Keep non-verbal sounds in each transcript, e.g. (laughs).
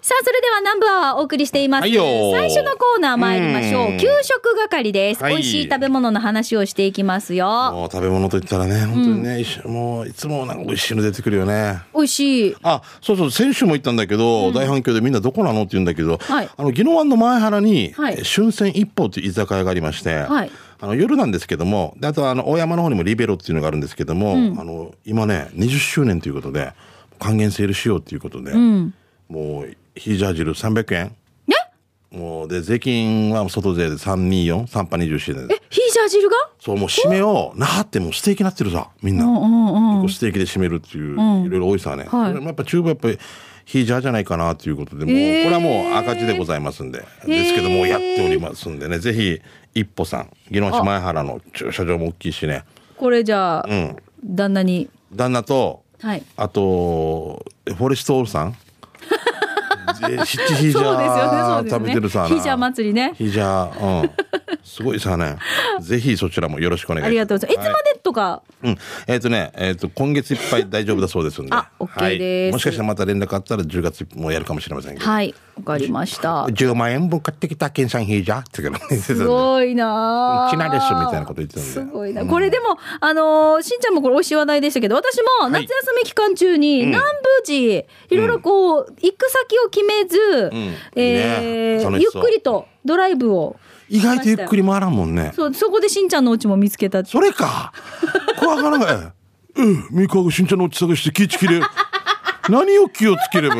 さあ、それでは南部アワーお送りしています。はいよ最初のコーナー参りましょう。うん給食係です。はい美味しい食べ物の話をしていきますよ。もう食べ物といったらね、本当にね、一緒もういつもなんか美味しいの出てくるよね。美味しい。あ、そうそう、先週も言ったんだけど、大反響でみんなどこなのって言うんだけど、はいあの、宜野湾の前原に、はいえ春戦一歩という居酒屋がありまして、はいあの、夜なんですけども、であとあの、大山の方にもリベロっていうのがあるんですけども、あの、今ね、20周年ということで、還元セールしようということで、うん。もう、ヒージャー汁300円。ねもう、で、税金は外税で324、3波24円で。え、ヒージャー汁が？そう、もう締めを、なはってもうステーキになってるさ、みんな。うんうんステーキで締めるっていう、いろいろ多いさね。はいやっぱ中部やっぱり、ヒージャーじゃないかなということで、もう、えーこれはもう赤字でございますんで、ですけども、やっておりますんでね、ぜひ、一歩さん、宜野市前原の駐車場も大きいしね、これじゃあ、うん。旦那に。旦那と、はい。あと、フォレストオールさんで七ヒジそうですよね、そうャー。食べてるさ。ヒージャー祭りね。ヒージャー、うん。すごいさね。ぜひそちらもよろしくお願いします。ありがとうございます。いつまでとか、うん。えっ、とね、えっ、と、今月いっぱい大丈夫だそうですんで。あ OK ですもしかしたらまた連絡あったら10月もやるかもしれませんけど。はい。わかりました。10万円分買ってきたケンさんヒージャーって言すごいなあチナですみたいなこと言ってたんですごいな。これでも、あのーしんちゃんもこれ美味しい話題でしたけど、私も夏休み期間中に南部寺、いろいろこう、行く先を決めず、えゆっくりとドライブを。意外とゆっくり回らんもんね。そう、そこでしんちゃんのお家も見つけた。それか。怖がらない。うん、三河がしんちゃんのうち探して気ぃつきれ。何を気をつければ、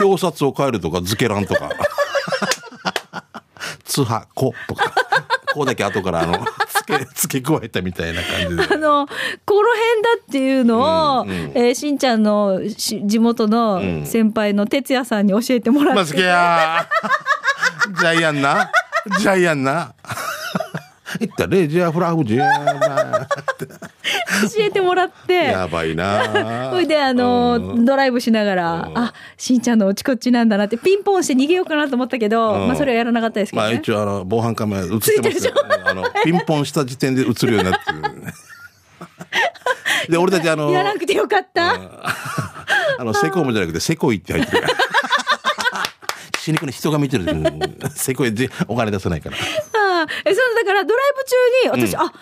表札を変えるとか、図けらんとか。(laughs) つはこ、とか。こうだけ後からあの、付け、付け加えたみたいな感じで。あの、この辺だっていうのを、うんうんえーしんちゃんのし地元のん先輩の哲也さんに教えてもらって。まずけやー。ジャイアンな。ジャイアンな。いったレジャーフラフジャー。(laughs) 教えてもらって。やばいな。(laughs) それで、あのうんドライブしながら、あ、しんちゃんのおちこっちなんだなって、ピンポンして逃げようかなと思ったけど、うんまあ、それはやらなかったですけどね。まあ一応あの防犯カメラ映ってますよ (laughs) あのピンポンした時点で映るようになってるで俺たちあのやらなくてよかった。あのセコムじゃなくてセコイって入ってる死肉に人が見てる、うんセコイでお金出さないから。ああえそうだからドライブ中に私、あこんなに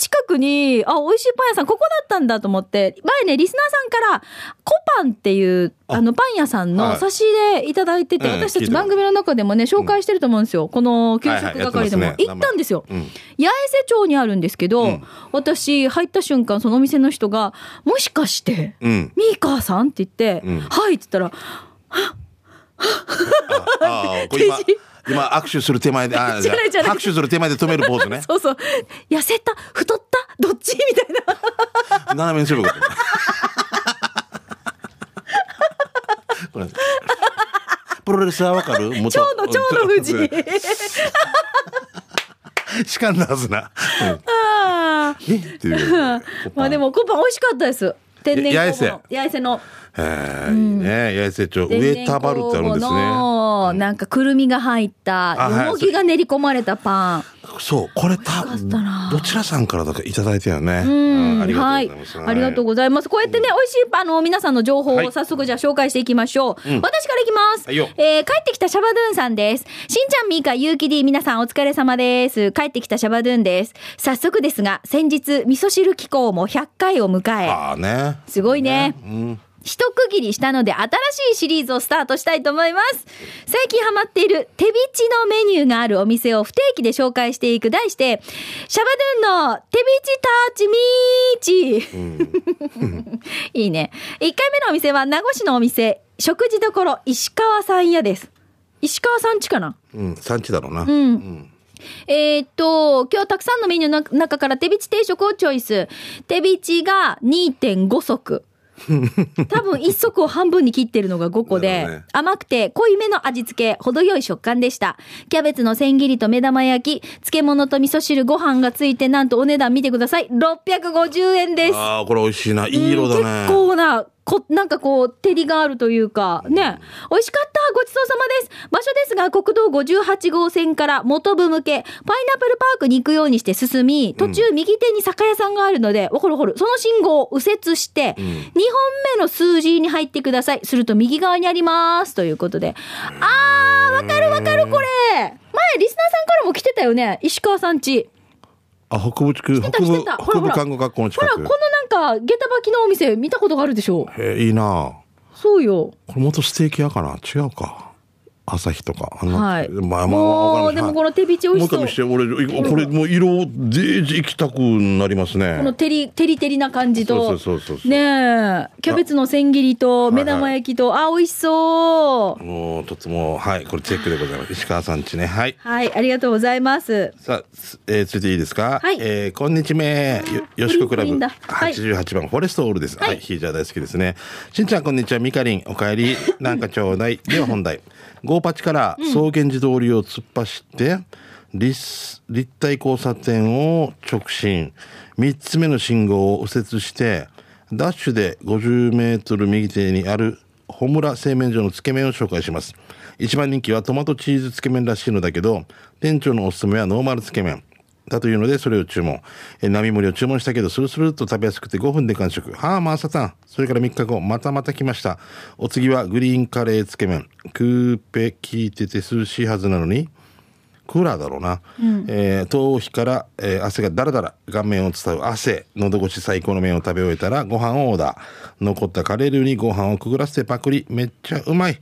近くにあ美味しいパン屋さんここだったんだと思って前ねリスナーさんからコパンっていうあのパン屋さんはい。の差し入れいただいてて、うん聞い私たち番組の中でもね紹介してると思うんですよ、この給食はいはいやって係でも、ますね。行ったんですよ、うん。八重瀬町にあるんですけど、うん。私入った瞬間そのお店の人が「もしかして、うん。ミーカーさん?」って言って「うん。はい」って言ったらああこれ今 (laughs) 今握手する手前であ (laughs) じゃないじゃない拍手する手前で止めるポーズね。(laughs) そうそう。痩せた？太った？どっち？みたいな。斜めにすればよかったこれプロレスはわかる？元。蝶の蝶の富士。しかんだはずな、うん。あえ？っていう。あ。まあでもコパン美味しかったです。天然や酵母の八重瀬。の。へえ、いいね。八重瀬町天上然田原ってあるんですね。のなんかくるみが入ったよもぎが練り込まれたパン。そうこれたどちらさんからだかいただいたよねうんありがとうござはいいます、ありがとうございます。こうやってね、美味しいあの皆さんの情報はいを早速じゃあ紹介していきましょう。私からいきます。はえー帰ってきたシャバドゥンさんです。しんちゃん、みーか、ゆうき D、皆さんお疲れ様です。帰ってきたシャバドゥンです。早速ですが、先日、味噌汁機構も100回を迎え、ああねすごいね。うん一区切りしたので新しいシリーズをスタートしたいと思います。最近ハマっている手びちのメニューがあるお店を不定期で紹介していく題して、シャバドゥンの手びちターチミーチ。(laughs) いいね。1回目のお店は名護市のお店、食事処石川さん屋です。石川さんちかな？うん産地だろうなうん。えーっと、今日たくさんのメニューの中から手びち定食をチョイス。手びちが2.5足。(laughs) 多分1足を半分に切ってるのが5個で、ね甘くて濃いめの味付け、程よい食感でした。キャベツの千切りと目玉焼き、漬物と味噌汁、ご飯がついて、なんとお値段見てください。650円です。ああこれ美味しいないい色だね結構なこ、なんかこう、照りがあるというか、ね。美味しかったごちそうさまです場所ですが、国道58号線から元部向け、パイナップルパークに行くようにして進み、途中右手に酒屋さんがあるので、わかるわかる。その信号を右折して、2本目の数字に入ってください。すると右側にあります。ということで。あー、わかるわかる、これ。前、リスナーさんからも来てたよね。石川さんち。あ、北部地区、た北部、北部看護学校の近ほら、こくの。なんか、下駄履きのお店見たことがあるでしょへえ、いいなそうよ。これ元ステーキ屋かな違うか。朝日とか。はい。まあまあ、もう、でもこの手びち美味しそう。もう一回見して、俺、これもう色、デージ行きたくなりますこのね。テリ、テリテリな感じと。そうそうそうそうねえ、キャベツの千切りと目玉焼きと、あ、美味しそう。もう、とっても、はい、これチェックでございます。石川さんちね。はい。はい、ありがとうございます。さあ、すえー、続いていいですか？はいえーこんにちめ。よよしこクラブ。プリンプリンだはい88番、フォレストオールです。はい、はいヒージャー大好きですね。しんちゃん、こんにちは。みかりん、おかえり。なんかちょうだい。では本題。ゴーパチから草原寺通りを突っ走って、立立体交差点を直進。3つ目の信号を右折して、ダッシュで50メートル右手にある穂村製麺所のつけ麺を紹介します。一番人気はトマトチーズつけ麺らしいのだけど、店長のおすすめはノーマルつけ麺。だというので、それを注文。え並盛りを注文したけど、スルスルっと食べやすくて5分で完食。はあ、まあ、さたん。それから3日後、またまた来ました。お次はグリーンカレーつけ麺。クーペ聞いてて涼しいはずなのに、クーラーだろうな。えー頭皮から、えー汗がだらだら顔面を伝う汗。喉越し最高の麺を食べ終えたらご飯をオーダー。残ったカレールーにご飯をくぐらせてパクリ。めっちゃうまい。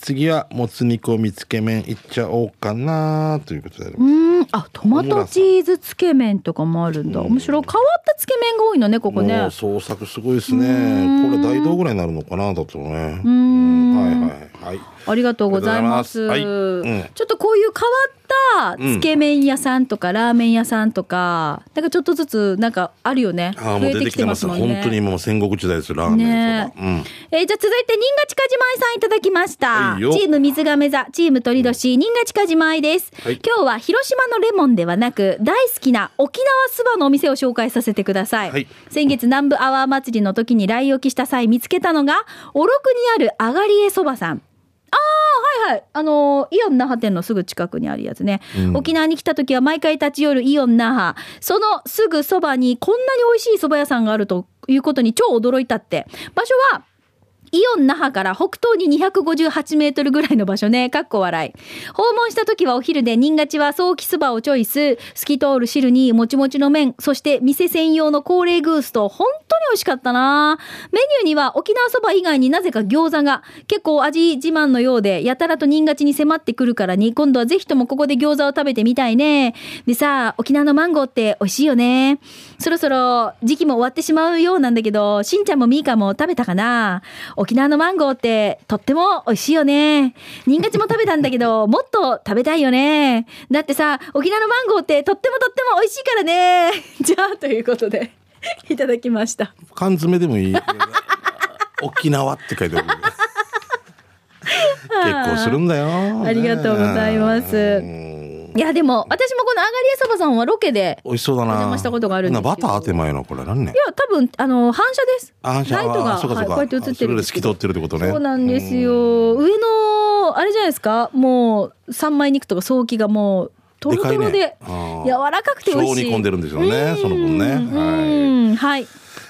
次はもつ煮込みつけ麺いっちゃおうかなということで。うーん、あ、トマトチーズつけ麺とかもあるんだ。面白い。変わったつけ麺が多いのね、ここもねう。創作すごいですね。これ大道ぐらいになるのかなだとね。うーんはいはいはい。ありがとうございます。ちょっとこういう変わったつけ麺屋さんとか、ラーメン屋さんとか、なんかちょっとずつなんかあるよね。ああ、もう出てきてます。増えもんね本当に今もう戦国時代ですよ、ラーメンとか。うん。えーじゃあ続いて、新賀近島愛さんいただきました。はいよチーム水亀座、チーム鳥年、新賀近島愛です、はい今日は広島のレモンではなく、大好きな沖縄そばのお店を紹介させてください。はい先月南部アワー祭りの時に来沖した際見つけたのが、おろくにあるあがりえそばさん。ああ、はいはい。あのーイオン那覇店のすぐ近くにあるやつね。沖縄に来た時は毎回立ち寄るイオン那覇。そのすぐそばにこんなに美味しい蕎麦屋さんがあるということに超驚いたって。場所は、イオン那覇から北東に258メートルぐらいの場所ね。かっこ笑い。訪問した時はお昼で、新勝ちは早期そばをチョイス。透き通る汁にもちもちの麺、そして店専用の高齢グースと、本当に美味しかったなメニューには沖縄そば以外になぜか餃子が、結構味自慢のようで、やたらと新勝ちに迫ってくるからに、今度はぜひともここで餃子を食べてみたいね。でさ、沖縄のマンゴーって美味しいよね。そろそろ時期も終わってしまうようなんだけど、しんちゃんもみーかも食べたかな？沖縄のマンゴーってとっても美味しいよね。新勝ちも食べたんだけど、(laughs) もっと食べたいよね。だってさ、沖縄のマンゴーってとってもとっても美味しいからね。じゃあ、ということで、いただきました。缶詰でもいい。沖縄って書いてある。(laughs) 結構するんだよ。ありがとうございますうんいや、でも、私もこのあがりえそばさんはロケで、美味しそうだな。お邪魔したことがあるんですけどなバター当て前のこれ何ねい。や、多分、あの、反射です。あ反射ライトが、はいこうやって映ってる透き通ってるってことねそうなんですよ。上の、あれじゃないですか、もう、三枚肉とか早期がもう、トロトロで、柔らかくて美味しい。超煮込んでるんですよねその分ねうんはいうんはい。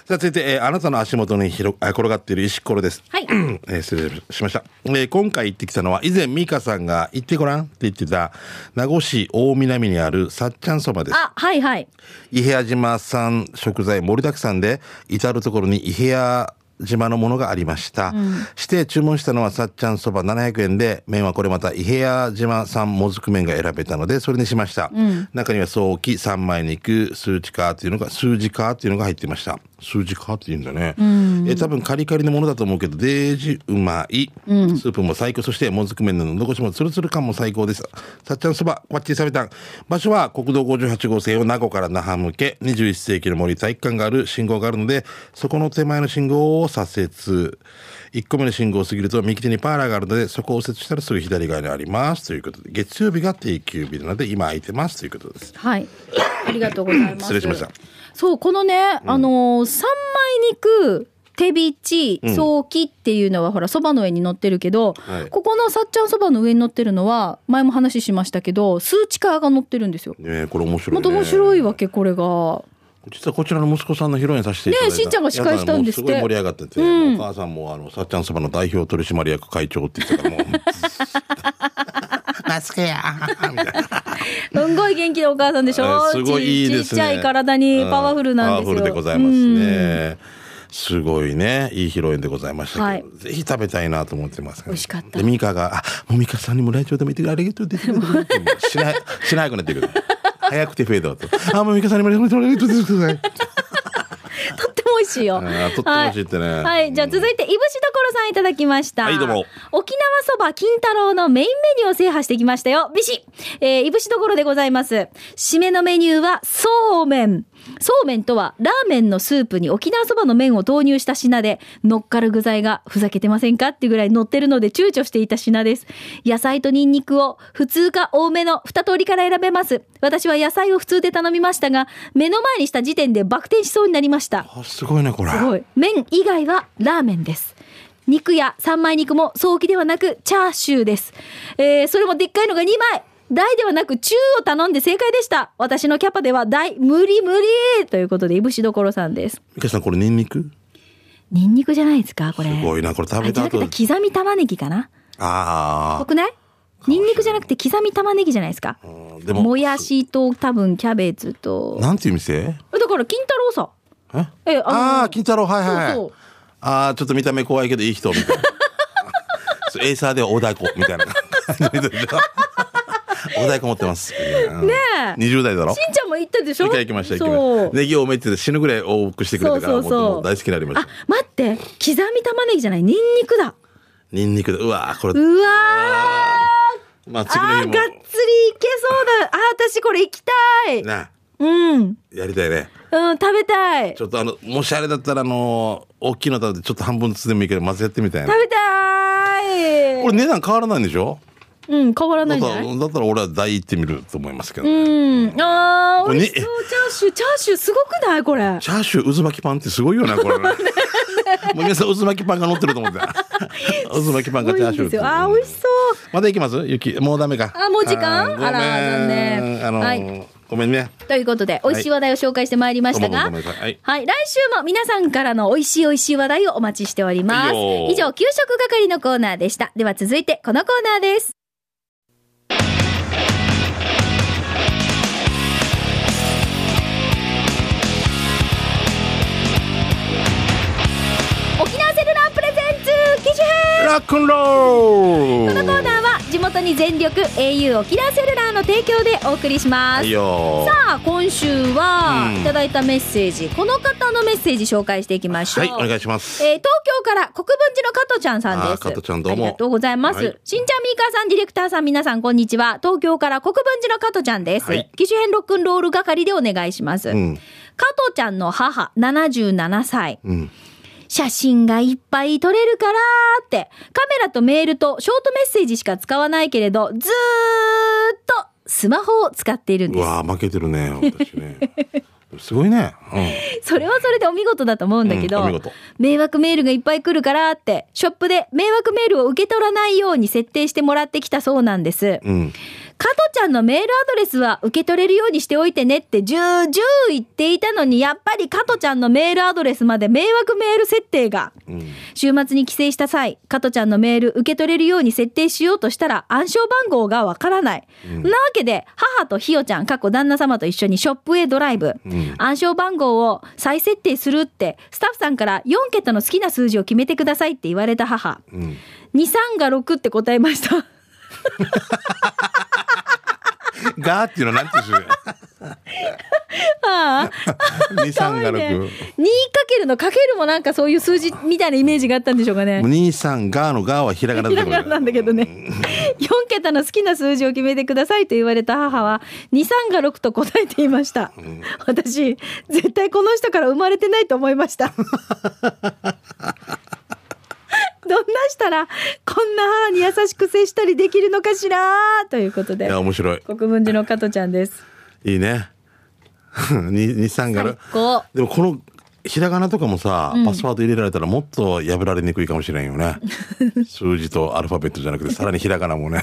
さあ続いて、えーあなたの足元に広あ転がっている石ころです。はい (clears throat) えー失礼しました、えー今回行ってきたのは以前美香さんが行ってごらんって言ってた名護市大南にあるさっちゃんそばです。あ、はいはい。伊平屋島産食材盛りだくさんで至る所に伊平屋島のものがありました、して注文したのはさっちゃんそば700円で麺はこれまた伊平屋島産もずく麺が選べたのでそれにしました、中には早期三枚肉数値カーっていうのが数字カーっていうのが入っていました。数字カーっていうんだね、え多分カリカリのものだと思うけどデージうまい、スープも最高。そしてもずく麺の。どこしもツルツル感も最高です。さっちゃんそばこっちサビタン場所は国道58号線を名護から那覇向け。21世紀の森体育館がある信号があるのでそこの手前の信号を左折1個目の信号を過ぎると右手にパーラーがあるのでそこを右折したらすぐ左側にありますということで月曜日が定休日なので今空いてますということですはい。ありがとうございます。(coughs) 失礼しました。そう、このね、あのー、三枚肉手びち、うん早期っていうのはほら、そばの上に乗ってるけど、はいここのさっちゃんそばの上に乗ってるのは、前も話しましたけど、数値化が乗ってるんですよ。ねえこれ面白い、ね。また面白いわけ、これが。実はこちらの息子さんの披露宴させていただいた。ねえしんちゃんが司会したんですって。すごい盛り上がってて、うん。お母さんもあのさっちゃんそばの代表取締役会長って言ってたからもうマスクやみたいなすんごい元気なお母さんでしょえーすごいいいですね。ちちっちゃい体にパワフルなんですよ。パワフルでございますね、すごいね。いい披露宴でございましたけど、はい。ぜひ食べたいなと思ってますから。美味しかった。でミカが「あもうミカさんにもラジオでも言ってくれありがとう」って言ってくれて (laughs) しないしなくなってくる早くてフェードアウトあもうミカさんにもラジオでも言ってくれてくださいとっても美味しいよ。あーとっても美味しいってねはい、はいじゃあ続いて、いぶしどころさんいただきました。はいどうも沖縄そば金太郎のメインメニューを制覇してきましたよ。ビシえー、いぶしどころでございます。締めのメニューは、そうめん。そうめんとは、ラーメンのスープに沖縄そばの麺を投入した品で、乗っかる具材がふざけてませんかっていうぐらい乗ってるので躊躇していた品です。野菜とニンニクを普通か多めの二通りから選べます。私は野菜を普通で頼みましたが、目の前にした時点でバク転しそうになりました。あすごいねこれすごい。麺以外はラーメンです。肉や三枚肉も早期ではなくチャーシューです。えー、それもでっかいのが2枚。大ではなく中を頼んで正解でした。私のキャパでは大無理無理ということで、いぶしどころさんです。ミカさんこれニンニク？ニンニクじゃないですかこれ。すごいなこれ食べた後刻み玉ねぎかなあぽくない？ニンニクじゃなくて刻み玉ねぎじゃないですか。あでももやしと多分キャベツと。なんていう店？だから金太郎さ。え？え、のああ金太郎はいはいはいそうそうああちょっと見た目怖いけどいい人みたいな (laughs) エイサーでは大太鼓みたいな感じでしょ大太鼓持ってますねえ20代だろ？しんちゃんも行ったでしょ？一回行きました行きネギ多めって死ぬぐらい多くしてくれてからそうそう大好きになりましあた、待って。刻み玉ねぎじゃない？ニンニクだ。ニンニクでうわーこれうわー。まあ次あー、の日もがっつりいけそうだ。あー、私これ行きたい。なうん。やりたいねうん、食べたい。ちょっとあのもしあれだったらあの大きいの食べてちょっと半分ずつでもいいけどまずやってみたいな食べたい。これ値段変わらないんでしょ？うん、変わらないんじゃない？だったらだったら俺は大行ってみると思いますけど、うん。あー、美味しそう。チャーシュー、チャーシューすごくない？これ。チャーシュー渦巻きパンってすごいよね、これね。(laughs) もう皆さん渦巻きパンが乗ってると思って。(laughs) 渦巻きパンがチャーシュー。あー、美味しそう。まだ行きます？ゆき。もうダメか。あもう時間？ーごめんあら残念あのーはいごめんね。ということで、美味しい話題を紹介してまいりましたが、どうもごめんなさいはいはい、来週も皆さんからの美味しい美味しい話題をお待ちしております。はいよ以上、給食係のコーナーでした。では続いて、このコーナーです。沖ゼンツ機種編ラックンローこのコーナーは地元に全力 au 沖縄セルラーの提供でお送りします。はいよさあ今週はうんいただいたメッセージ、この方のメッセージ紹介していきましょう。はい、お願いします。えー東京から国分寺の加藤ちゃんさんです。加藤ちゃんどうもありがとうございます。はいしんちゃんみーかーさん、ディレクターさん、皆さん、こんにちは。東京から国分寺の加藤ちゃんです。はい機種編ロックンロール係でお願いします。うん。加藤ちゃんの母、77歳。うん。写真がいっぱい撮れるからーって、カメラとメールとショートメッセージしか使わないけれど、ずーっとスマホを使っているんです。うわー負けてるね、私ね。(laughs) すごいね。うそれはそれでお見事だと思うんだけど、うん迷惑メールがいっぱい来るからって、ショップで迷惑メールを受け取らないように設定してもらってきたそうなんです。ん。うん。加トちゃんのメールアドレスは受け取れるようにしておいてねって、じゅうじゅう言っていたのに、やっぱり加トちゃんのメールアドレスまで迷惑メール設定が。うん。週末に帰省した際、加トちゃんのメール受け取れるように設定しようとしたら暗証番号がわからない。なわけで、母とひよちゃん、過去旦那様と一緒にショップへドライブ。ん暗証番号を再設定するって、スタッフさんから4桁の好きな数字を決めてくださいって言われた母。うん。2、3が6って答えました。(laughs) ガーっていうのはなんていうああ。(laughs) 二三がね、2六。かけるのかけるもなんかそういう数字みたいなイメージがあったんでしょうかね。二三ガーのガーはひらがなひでらがななんだけどね。(laughs) 4桁の好きな数字を決めてくださいと言われた母は、2、3が6と答えていました。私、絶対この人から生まれてないと思いました。どんなしたら、こんな母に優しく接したりできるのかしら？ということでいや、、面白い。国分寺の加トちゃんです。いいね。二二三が最六。高。でもこのひらがなとかもさ、パスワード入れられたらもっと破られにくいかもしれんよね。(laughs) 数字とアルファベットじゃなくて、さらにひらがなもね。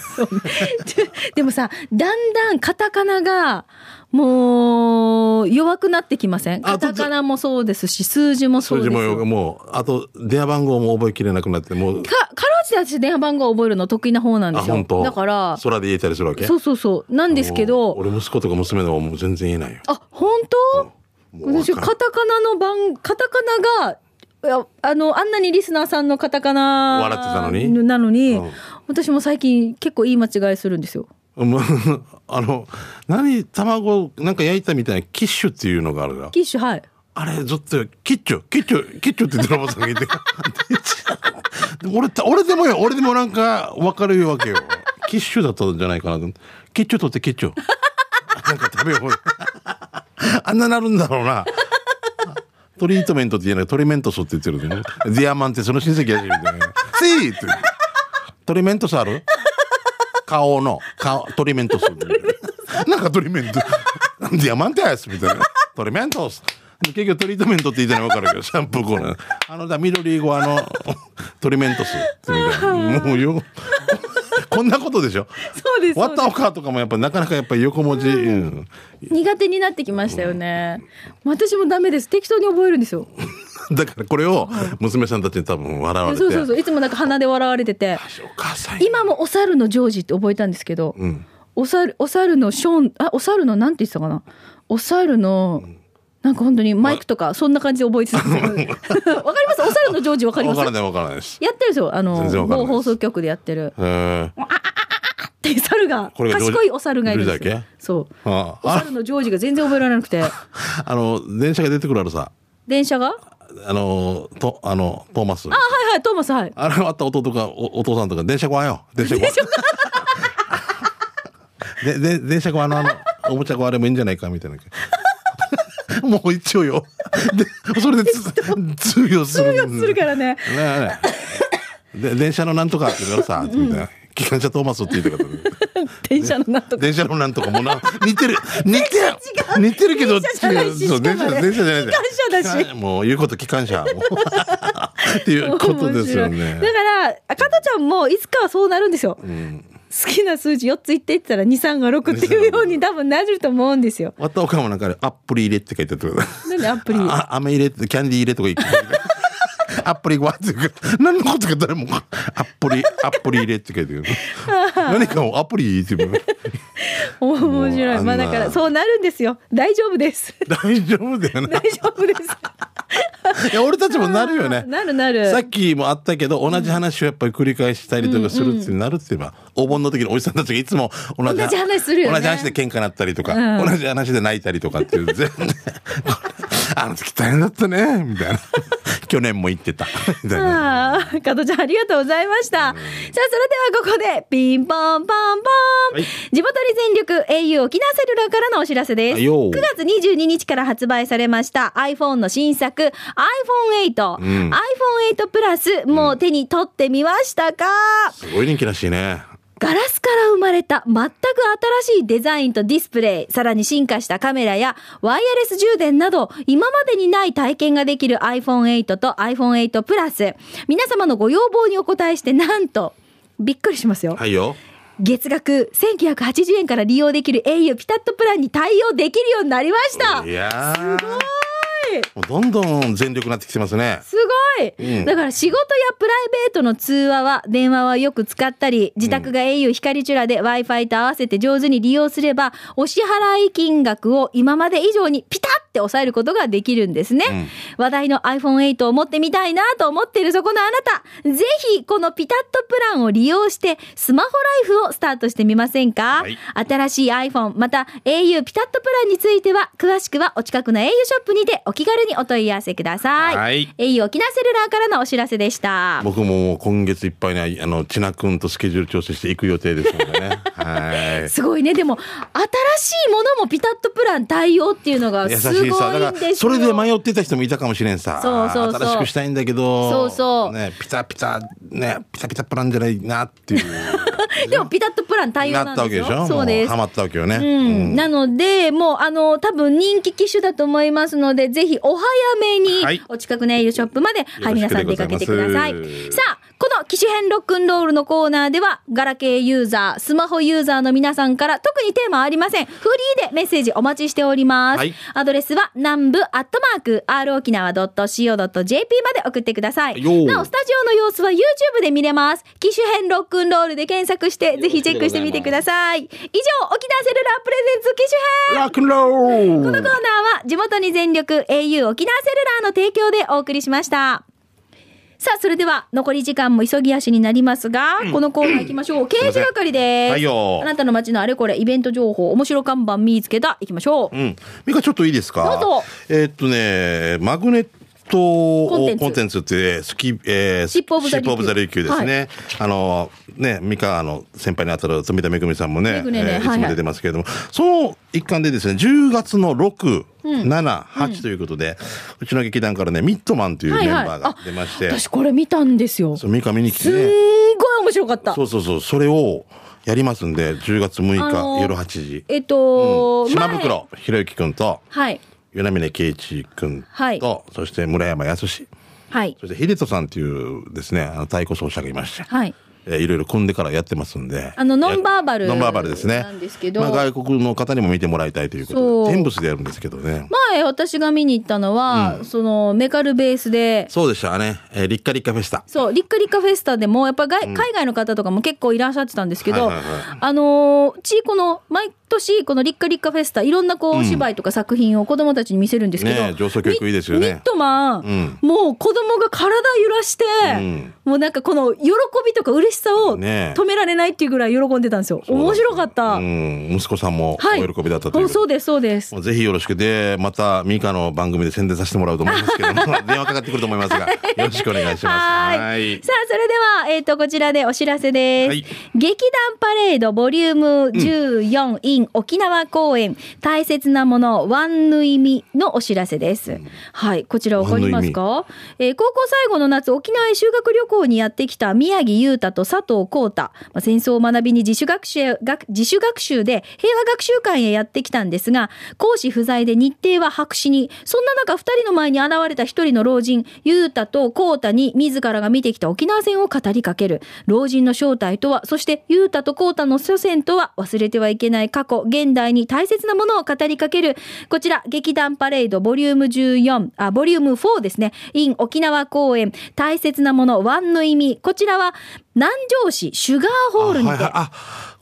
(laughs) でもさ、だんだんカタカナが、もう、弱くなってきません？カあタカナもそうですし、数字もそうです。数字もよもう、あと、電話番号も覚えきれなくなって、もう、か、かろうじて私電話番号覚えるの得意な方なんであ、すよ。だから、空で言えたりするわけ？そうそうそう。なんですけもどう、俺息子とか娘のはもう全然言えないよ。あ、本当？うわかカタカナの番、カタカナが、いやあの、あんなにリスナーさんのカタカナ笑ってたのに？なのに、うん私も最近結構言い間違いするんですよ。(laughs) あの、何、卵、なんか焼いたみたいなキッシュっていうのがあるな。キッシュ、はい。あれ、ずっと、キッチュ、キッチュ、キッチュって言ってるおばさんがいて。で (laughs) も俺、俺でもよ、俺でもなんか分かるわけよ。キッシュだったんじゃないかなと。キッチュ取ってキッチュ。(laughs) なんか食べよう。(laughs) あんななるんだろうな。(laughs) トリートメントって言えないトリメントスって言ってるんでね。ディアマンってその親戚やしみたいな。(laughs) シーって。トリメントスある？顔の、顔、トリメントス。なんかトリメント。ディアマンテアスみたいな。トリメントス。結局トリートメントって言いたいの分かるけど、シャンプーコーナー。あの、だ緑語あの、トリメントスみたいな。もうよ、こんなことでしょ？そうです。割ったおかとかもやっぱなかなかやっぱり横文字、うん。苦手になってきましたよね。私もダメです。適当に覚えるんですよ。(laughs) だからこれを娘さんたちに多分笑われて。そうそうそう。いつもなんか鼻で笑われてて。今もお猿のジョージって覚えたんですけど、うん。お猿、お猿のショーン、あ、お猿のなんて言ってたかな？お猿の、なんか本当にマイクとか、そんな感じで覚えてたんですよ。(laughs) わかります？お猿のジョージわかります？わからないわからないです。やってるんですよ。あの某放送局でやってる。へえ。で、猿が、これがジョージ賢いお猿がいるんですよ。そう。あお猿のジョージが全然覚えられなくて、あの、電車が出てくるあるさ。電車があの、と、あの、トーマス。あ、はいはい、トーマス、はい。あれあった弟がおお父さんとか電車ごわよ電車ごわでで電車ごわのあのおもちゃごあれもいいんじゃないかみたいなもう一応よ。でそれでつ通用する。通用するからね。ねえで電車のなんとかって言うからさ、みたいな機関車トーマスって言ってた電車のなんとか。電車のなんとかもな似てる。似てる。似てるけどそう電車電車じゃない機関車だし。もう言うこと機関車っていうことですよね。だから、赤とちゃんもいつかはそうなるんですよ。うん好きな数字4つ言っていったら2、3が6っていうように多分なると思うんですよ。わったおかもなんかねアップリ入れって書いてあったからなんでアプリ。あ飴入れってキャンディー入れとか言ってアップリごわっていうか何のことか誰もアップリ (laughs) アップリ入れって書いてる何かをアプリって言う面白い。まあだからそうなるんですよ。大丈夫です。大丈夫だよね (laughs) 大丈夫です。(laughs) いや俺たちもなるよね。なるなる。さっきもあったけど同じ話をやっぱり繰り返したりとかするってなるって言えば、お盆の時におじさんたちがいつも同じ同じ話するよね。同じ話で喧嘩なったりとか、うん。同じ話で泣いたりとかっていう全然 (laughs) あの時大変だったねみたいな去年も言ってた。(laughs) ああ、加藤ちゃんありがとうございました。さあ、それではここで、ピンポンパンポン、はい地元に全力 au 沖縄セルラーからのお知らせです。はいよ9月22日から発売されました iPhone の新作 iPhone8、うん iPhone8 プラス、もう手に取ってみましたか、すごい人気らしいね。ガラスから生まれた全く新しいデザインとディスプレイ、さらに進化したカメラやワイヤレス充電など、今までにない体験ができる iPhone8 と iPhone8 プラス。皆様のご要望にお応えして、なんと、びっくりしますよ。はいよ。月額1980円から利用できる au ピタッとプランに対応できるようになりましたいやーすごいもうどんどん全力になってきてますね。すごい、うん。だから仕事やプライベートの通話は、電話はよく使ったり、自宅が au 光チュラで Wi-Fi と合わせて上手に利用すれば、お支払い金額を今まで以上にピタッて抑えることができるんですね。話題の iPhone8 を持ってみたいなと思っているそこのあなた、ぜひこのピタッとプランを利用して、スマホライフをスタートしてみませんか、はい。新しい iPhone、また au ピタッとプランについては、詳しくはお近くの au ショップにてお気軽にお問い合わせください。はい au 沖縄セルラーからのお知らせでした。僕ももう今月いっぱいにあのちなくんとスケジュール調整していく予定ですのでね。はい。すごいね。でも、新しいものもピタッとプラン対応っていうのがすごいんですよ。いさだからそれで迷ってた人もいたかもしれんさそうそうそう新しくしたいんだけどそうそうね、ピタピタねピタピタプランじゃないなっていうでもピタッとプラン対応なったわけでしょ？ですよ。そうですもハ。マったわけよね。うん、なので、もう、あの、多分人気機種だと思いますので、ぜひお早めにはい、お近くのエイルショップまで、はい、皆さん出かけてください。さあ、この機種編ロックンロールのコーナーでは、ガラケーユーザー、スマホユーザーの皆さんから特にテーマはありません。フリーでメッセージお待ちしております。はいアドレスは、南部アットマーク、r 沖縄 .co.jp まで送ってください。なお、スタジオの様子は YouTube で見れます。機種編ロックンロールで検索して、ぜひチェックしてみてください。以上、沖縄セルラープレゼンツ機種編ロックンロールこのコーナーは地元に全力 au 沖縄セルラーの提供でお送りしました。さあ、それでは残り時間も急ぎ足になりますが、このコーナー行きましょう。(coughs) 掲示係です。はいよあなたの街のあれこれイベント情報、面白看板見つけた。行きましょう。うん。ミカちょっといいですか？どうぞえーっとね、マグネットコンテンツ。って、スキ、えー、 Ship of the Ship of the 琉球。ですね。あの、ね、ミカ、あの、先輩にあたる富田めぐみさんもね、ねね。えーいつはい。はいも出てますけれども、その一環でですね、10月の6、7、8ということで、うちの劇団からね、ミットマンというメンバーが出まして、私これ見たんですよ。すそう、ミカ見に来てんごいね、面白かった。そ。うそうそう、それをやりますんで、10月6日、あのー夜8時。えっと、島前袋ひろゆきくんと、はい。与那嶺圭一君と、はい。そして村山康。そはい。して秀人さんっていうですねあの太鼓奏者がいまして、はい。えーいろいろ組んでからやってますんで。あのノンバーバルノンバーバルですね。なんですけどまあ、外国の方にも見てもらいたいというこそう。とで天仏でやるんですけどね、前私が見に行ったのは、そのメカルベースで、そうでしたね、えーリッカリッカフェスタ。そう、リッカリッカフェスタでも、やっぱ外、海外の方とかも結構いらっしゃってたんですけど、はいはいはいあのーうち、この、毎年、このリッカリッカフェスタ、いろんなこう、芝居とか作品を子供たちに見せるんですけど、ねえ上層教育いいですよね。ミミットマン、うん。もう子供が体揺らして、ん。もうなんかこの喜びとか嬉しさを止められないっていうぐらい喜んでたんですよ。面白かった。うん、息子さんもはい。お喜びだったという。ことで、そうです、そうです。ぜひよろしく。で、またミカの番組で宣伝させてもらうと思いますけども、(laughs) 電話かかってくると思いますが、よろしくお願いします。はい。さあ、それでは、えっ、と、こちらでお知らせです。はい。劇団パレードボリューム14 in 沖縄公演、大切なもの、ワンヌイミのお知らせです。はい、こちらわかりますか？えー高校最後の夏、沖縄へ修学旅行にやってきた宮城裕太と佐藤浩太。まあ、戦争を学びに自主学習、学自主学習で平和学習館へやってきたんですが、講師不在で日程は白紙に、そんな中二人の前に現れた一人の老人、裕太と浩太に自らが見てきた沖縄戦を語りかける。老人の正体とは、そして裕太と浩太の祖先とは、忘れてはいけない過去、現代に大切なものを語りかける。こちら、劇団パレードボリューム14、あ、ボリューム4ですね。in 沖縄公演、大切なもの、ワンの意味。こちらは、南城市シュガーホールにて。あはいはい、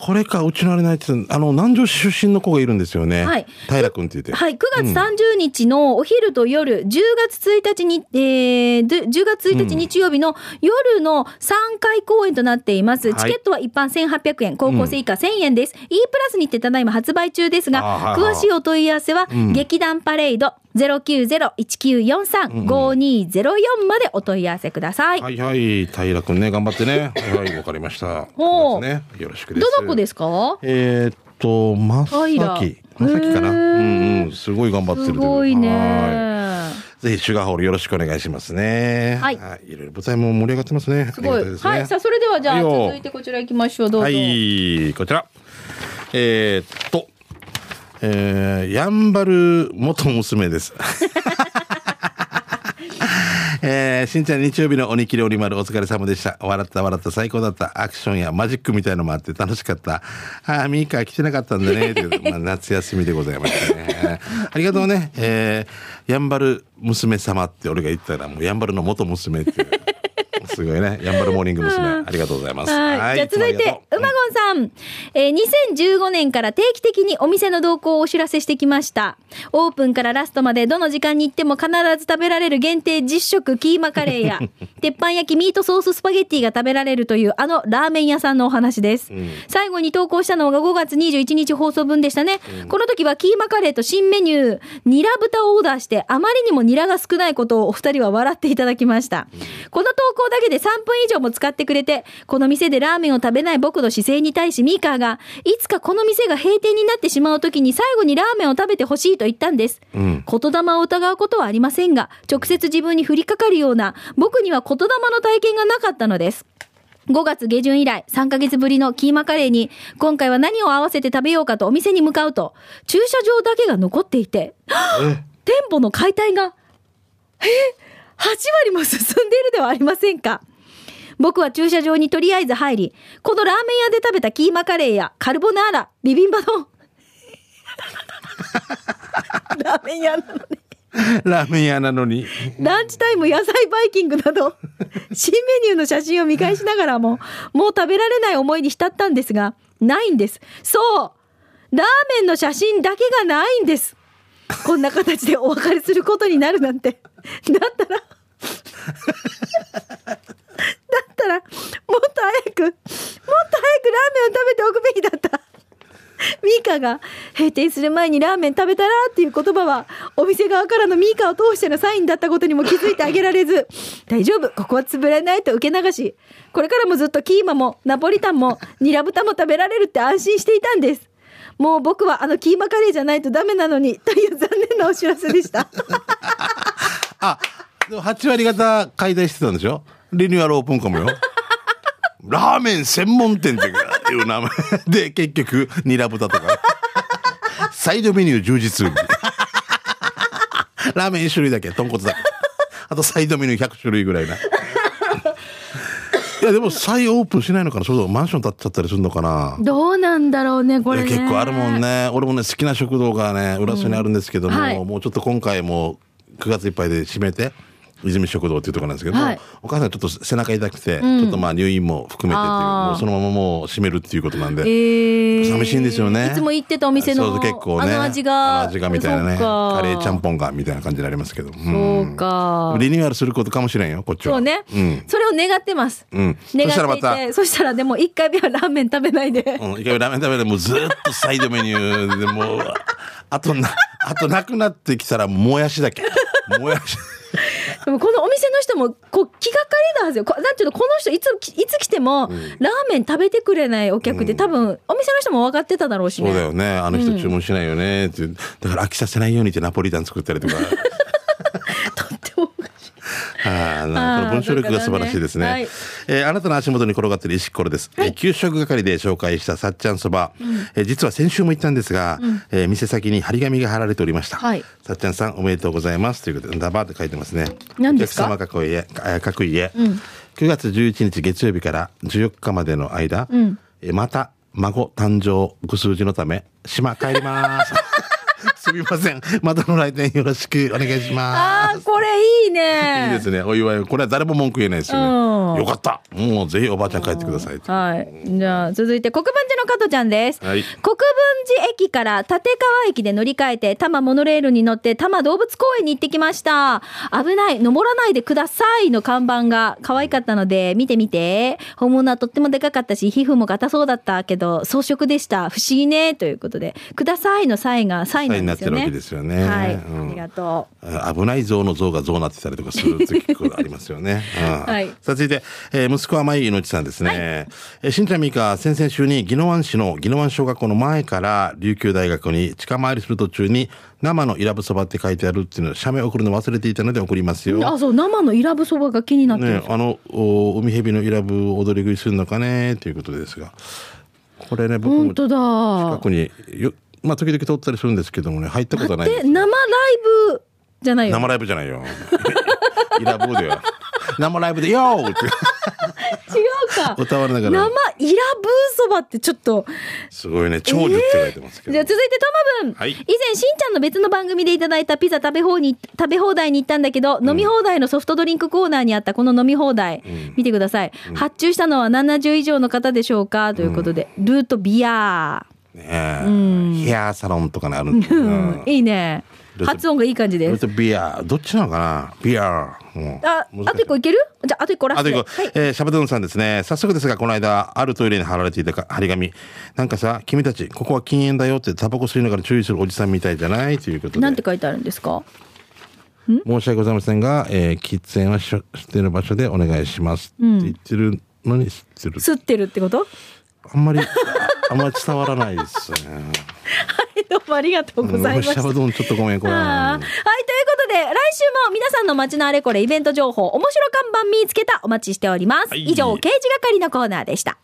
これかうちのあれないってあの南城市出身の子がいるんですよね。はい。平君って言って。はい、9月30日のお昼と夜、10月1日に、えー、で10月1日日曜日の夜の3回公演となっています。はい。チケットは一般1800円、高校生以下1000円です。E プラスにてただいま発売中ですが、詳しいお問い合わせは、劇団パレード090-1943-5204までお問い合わせください。はいはい。平君ね頑張ってね。はいはいわかりました。ほう。ね。よろしくです。どの子ですか？えーっとまさき平まさきかなうんうん。すごい頑張ってるすごいね。はい。ぜひシュガーホールよろしくお願いしますね。はい。い。ろいろ舞台も盛り上がってますね。すごい。ありがたですね。はい。さあ、それではじゃあ、続いてこちら行きましょう。どうぞ。はい、こちら。えーっと、えー、やんばる元娘です。(laughs) えー、しんちゃん日曜日のおにぎりおりまるお疲れ様でした。笑った笑った最高だった。アクションやマジックみたいのもあって楽しかった。あー、ミーカー来てなかったんだね。(laughs) まあ、夏休みでございましたね。ありがとうね。えー、やんばる娘様って俺が言ったらもうやんばるの元娘っていう。すごいね。やんばるモーニング娘。ありがとうございます。はい。じゃあ続いて、ううまごんさん。えー2015年から定期的にお店の動向をお知らせしてきました。オープンからラストまでどの時間に行っても必ず食べられる限定実食キーマカレーや、(laughs) 鉄板焼きミートソーススパゲッティが食べられるというあのラーメン屋さんのお話です。最後に投稿したのが5月21日放送分でしたね。この時はキーマカレーと新メニュー、ニラ豚をオーダーして、あまりにもニラが少ないことをお二人は笑っていただきました。この投稿だけで3分以上も使ってくれて、この店でラーメンを食べない僕の姿勢に対しミーカーが、いつかこの店が閉店になってしまう時に最後にラーメンを食べてほしいと言ったんです。ん言霊を疑うことはありませんが、直接自分に降りかかるような、僕には言霊の体験がなかったのです。5月下旬以来3ヶ月ぶりのキーマカレーに今回は何を合わせて食べようかとお店に向かうと駐車場だけが残っていてえ？店舗の解体がえ？8割も進んでいるではありませんか僕は駐車場にとりあえず入りこのラーメン屋で食べたキーマカレーやカルボナーラビビンバ丼 (laughs) ラーメン屋なのにラーメン屋なのに。ランチタイム野菜バイキングなど、新メニューの写真を見返しながらも、もう食べられない思いに浸ったんですが、ないんです。そうラーメンの写真だけがないんです。こんな形でお別れすることになるなんて。だったら、だったら、もっと早く、もっと早くラーメンを食べておくべきだった。ミーカが閉店する前にラーメン食べたらっていう言葉はお店側からのミーカを通してのサインだったことにも気づいてあげられず大丈夫。ここは潰れないと受け流し。これからもずっとキーマもナポリタンもニラ豚も食べられるって安心していたんです。もう僕はあのキーマカレーじゃないとダメなのにという残念なお知らせでした。あ、でも8割方解体してたんでしょ？リニューアルオープンかもよ。ラーメン専門店っていう名前で、結局、ニラ豚とか。サイドメニュー充実。ラーメン1種類だけ、豚骨だけ。あとサイドメニュー100種類ぐらいな。いや、でも再オープンしないのかな？そうマンション建っちゃったりするのかな？どうなんだろうねこれね結構あるもんね俺もね好きな食堂がね浦添にあるんですけども、はいもうちょっと今回もう9月いっぱいで閉めて泉食堂っていうところなんですけども、はい。お母さんちょっと背中痛くて、ちょっとまあ入院も含めてっていうもうそのままもう閉めるっていうことなんで、えー。寂しいんですよね。いつも行ってたお店の結構ねあの味が。あの味がみたいなねカレーちゃんぽんがみたいな感じになりますけど、うん。そうか。リニューアルすることかもしれんよこっちは。そうね、うん。それを願ってます、うん。願そしたらまっていてそしたらでも1回目はラーメン食べないで、うん、一回ラーメン食べてもうずっとサイドメニューでもうあとなあとなくなってきたらもやしだけ。(laughs) もやし。でもこのお店の人もこう気がかりなんですよ。こなんていうのこの人いついつ来ても、ラーメン食べてくれないお客で多分お店の人も分かってただろうしね。そうだよね。あの人注文しないよねっていう。だから飽きさせないようにってナポリタン作ったりとかああなこの文章力が素晴らしいですね、はい。えーあなたの足元に転がっている石ころです、えー給食係で紹介したさっちゃんそば、えー実は先週も言ったんですが、えー店先に張り紙が貼られておりました、はい。さっちゃんさんおめでとうございます。ということでダバーって書いてますね。何ですか？お客様各家あ各家、9月11日月曜日から14日までの間、えーまた孫誕生ご数字のため島帰ります (laughs) すみませんまたの来店よろしくお願いしますあーこれいいねいいですね。お祝い。これは誰も文句言えないですようんね。よかった。もうぜひおばあちゃん帰ってください。はい。じゃあ、続いて、国分寺の加トちゃんです。はい国分寺駅から立川駅で乗り換えて、多摩モノレールに乗って、多摩動物公園に行ってきました。危ない、登らないでくださいの看板が可愛かったので、見てみて。本物はとってもでかかったし、皮膚も硬そうだったけど、装飾でした。不思議ね。ということで、くださいの際がサイなんですよね。サイになってるわけですよねはい。うんありがとう。あ危ない像の像が像になってたりとかする時結構ありますよね。うんはいさあ続いて、えー息子はまいのちさんですね。えーしんちゃんみーか先々週に宜野湾市の宜野湾小学校の前から琉球大学に近回りする途中に生のイラブそばって書いてあるっていうのを写メ送るの忘れていたので送りますよ。あ、そう、生のイラブそばが気になってねあのお海蛇のイラブを踊り食いするのかね？ということですがこれね僕も。近くによまあ時々通ったりするんですけどもね入ったことはないんで生ライブじゃないよ。生ライブじゃないよ。(laughs) イラブーでは。生ライブで「よー!」って。違うか。歌われなが生らイラブーそばってちょっと。すごいね。長寿って書いてますけど、じゃあ続いてトマブン、はい。以前しんちゃんの別の番組でいただいたピザ食べ放に食べ放題に行ったんだけど、飲み放題のソフトドリンクコーナーにあったこの飲み放題、見てください、発注したのは70以上の方でしょうか？ということで、ルートビアねえ。ヘアサロンとかねあるうん。いいね。発音がいい感じです。ビアどっちなのかな？ビア。もうああと一個いける？じゃああと一個ラストであと一個、えーシャバドゥンさんですね。早速ですが、この間、あるトイレに貼られていたか張り紙。なんかさ、君たち、ここは禁煙だよってタバコ吸いながら注意するおじさんみたいじゃない？ということで。なんて書いてあるんですか？申し訳ございませんが、えー喫煙はしょしている場所でお願いしますって言ってるのに吸ってる。吸ってるってこと？あんまり、あんまり伝わらないですね。どうもありがとうございました。シャバドゥンちょっとごめん、これ。はい、ということで、来週も皆さんの街のあれこれイベント情報、面白看板見つけたお待ちしております。はい以上、刑事係のコーナーでした。